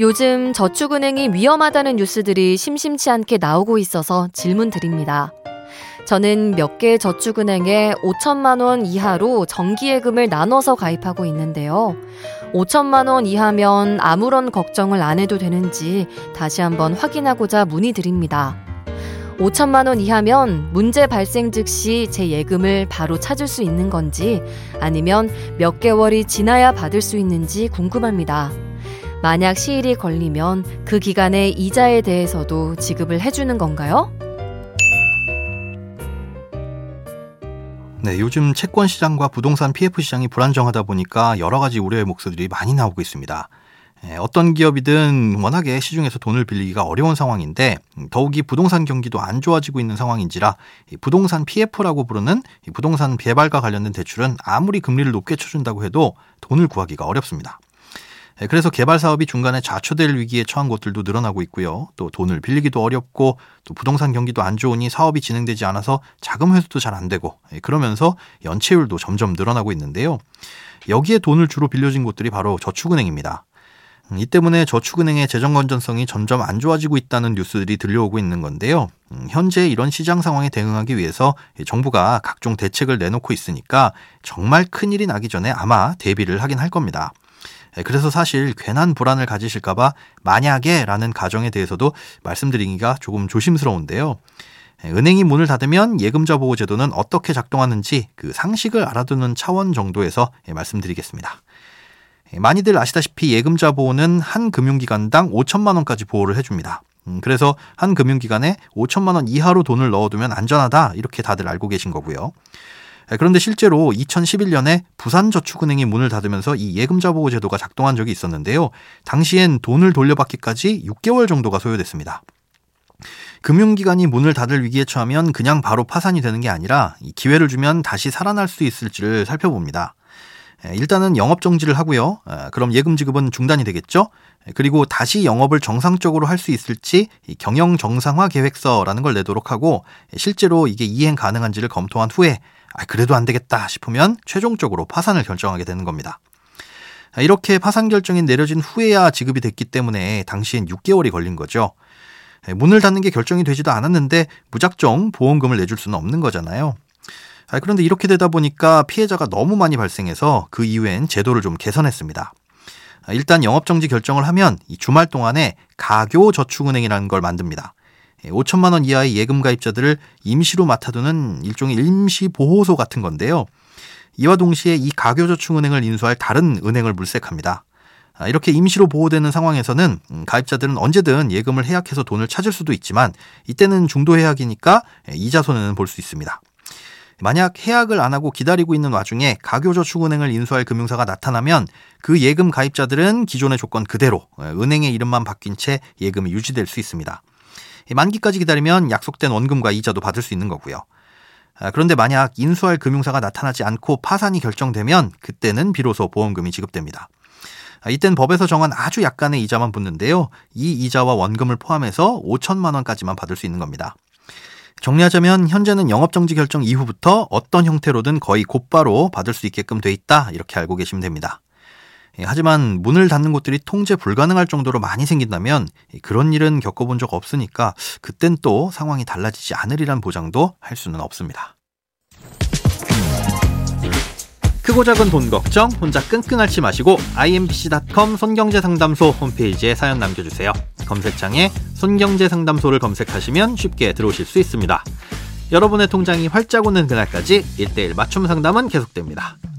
요즘 저축은행이 위험하다는 뉴스들이 심심치 않게 나오고 있어서 질문 드립니다. 저는 몇 개 저축은행에 5천만 원 이하로 정기예금을 나눠서 가입하고 있는데요. 5천만 원 이하면 아무런 걱정을 안 해도 되는지 다시 한번 확인하고자 문의드립니다. 5천만 원 이하면 문제 발생 즉시 제 예금을 바로 찾을 수 있는 건지 아니면 몇 개월이 지나야 받을 수 있는지 궁금합니다. 만약 시일이 걸리면 그 기간의 이자에 대해서도 지급을 해주는 건가요? 네, 요즘 채권 시장과 부동산 PF 시장이 불안정하다 보니까 여러 가지 우려의 목소리들이 많이 나오고 있습니다. 예, 어떤 기업이든 워낙에 시중에서 돈을 빌리기가 어려운 상황인데 더욱이 부동산 경기도 안 좋아지고 있는 상황인지라 부동산 PF라고 부르는 부동산 개발과 관련된 대출은 아무리 금리를 높게 쳐준다고 해도 돈을 구하기가 어렵습니다. 예, 그래서 개발 사업이 중간에 좌초될 위기에 처한 곳들도 늘어나고 있고요. 또 돈을 빌리기도 어렵고 또 부동산 경기도 안 좋으니 사업이 진행되지 않아서 자금 회수도 잘 안 되고 예, 그러면서 연체율도 점점 늘어나고 있는데요. 여기에 돈을 주로 빌려진 곳들이 바로 저축은행입니다. 음, 이 때문에 저축은행의 재정 건전성이 점점 안 좋아지고 있다는 뉴스들이 들려오고 있는 건데요. 음, 현재 이런 시장 상황에 대응하기 위해서 정부가 각종 대책을 내놓고 있으니까 정말 큰일이 나기 전에 아마 대비를 하긴 할 겁니다. 예, 그래서 사실 괜한 불안을 가지실까봐 만약에 라는 가정에 대해서도 말씀드리기가 조금 조심스러운데요. 예, 은행이 문을 닫으면 예금자 보호 제도는 어떻게 작동하는지 그 상식을 알아두는 차원 정도에서 예, 말씀드리겠습니다. 많이들 아시다시피 예금자 보호는 한 금융기관당 5천만 원까지 보호를 해줍니다. 음, 그래서 한 금융기관에 5천만 원 이하로 돈을 넣어두면 안전하다 이렇게 다들 알고 계신 거고요. 예, 그런데 실제로 2011년에 부산저축은행이 문을 닫으면서 이 예금자 보호 제도가 작동한 적이 있었는데요. 당시엔 돈을 돌려받기까지 6개월 정도가 소요됐습니다. 금융기관이 문을 닫을 위기에 처하면 그냥 바로 파산이 되는 게 아니라 기회를 주면 다시 살아날 수 있을지를 살펴봅니다. 예, 일단은 영업 정지를 하고요. 예, 그럼 예금 지급은 중단이 되겠죠. 그리고 다시 영업을 정상적으로 할 수 있을지 경영 정상화 계획서라는 걸 내도록 하고 실제로 이게 이행 가능한지를 검토한 후에 아, 그래도 안 되겠다 싶으면 최종적으로 파산을 결정하게 되는 겁니다. 아, 이렇게 파산 결정이 내려진 후에야 지급이 됐기 때문에 당시엔 6개월이 걸린 거죠. 예, 문을 닫는 게 결정이 되지도 않았는데 무작정 보험금을 내줄 수는 없는 거잖아요. 아, 그런데 이렇게 되다 보니까 피해자가 너무 많이 발생해서 그 이후엔 제도를 좀 개선했습니다. 일단 영업정지 결정을 하면 주말 동안에 가교저축은행이라는 걸 만듭니다. 5천만 예, 원 이하의 예금 가입자들을 임시로 맡아두는 일종의 임시 보호소 같은 건데요. 이와 동시에 이 가교저축은행을 인수할 다른 은행을 물색합니다. 아, 이렇게 임시로 보호되는 상황에서는 음, 가입자들은 언제든 예금을 해약해서 돈을 찾을 수도 있지만 이때는 중도 해약이니까 예, 이자 손해는 볼 수 있습니다. 만약 해약을 안 하고 기다리고 있는 와중에 가교저축은행을 인수할 금융사가 나타나면 그 예금 가입자들은 기존의 조건 그대로 예, 은행의 이름만 바뀐 채 예금이 유지될 수 있습니다. 만기까지 기다리면 약속된 원금과 이자도 받을 수 있는 거고요. 아, 그런데 만약 인수할 금융사가 나타나지 않고 파산이 결정되면 그때는 비로소 보험금이 지급됩니다. 아, 이땐 법에서 정한 아주 약간의 이자만 붙는데요. 이 이자와 원금을 포함해서 5천만 원까지만 받을 수 있는 겁니다. 정리하자면 현재는 영업정지 결정 이후부터 어떤 형태로든 거의 곧바로 받을 수 있게끔 돼 있다 이렇게 알고 계시면 됩니다. 예, 하지만 문을 닫는 곳들이 통제 불가능할 정도로 많이 생긴다면 그런 일은 겪어본 적 없으니까 그땐 또 상황이 달라지지 않으리란 보장도 할 수는 없습니다. 크고 작은 돈 걱정 혼자 끙끙 앓지 마시고 imbc.com 손경제상담소 홈페이지에 사연 남겨주세요. 검색창에 손경제상담소를 검색하시면 쉽게 들어오실 수 있습니다. 여러분의 통장이 활짝 오는 그날까지 1대1 맞춤 상담은 계속됩니다.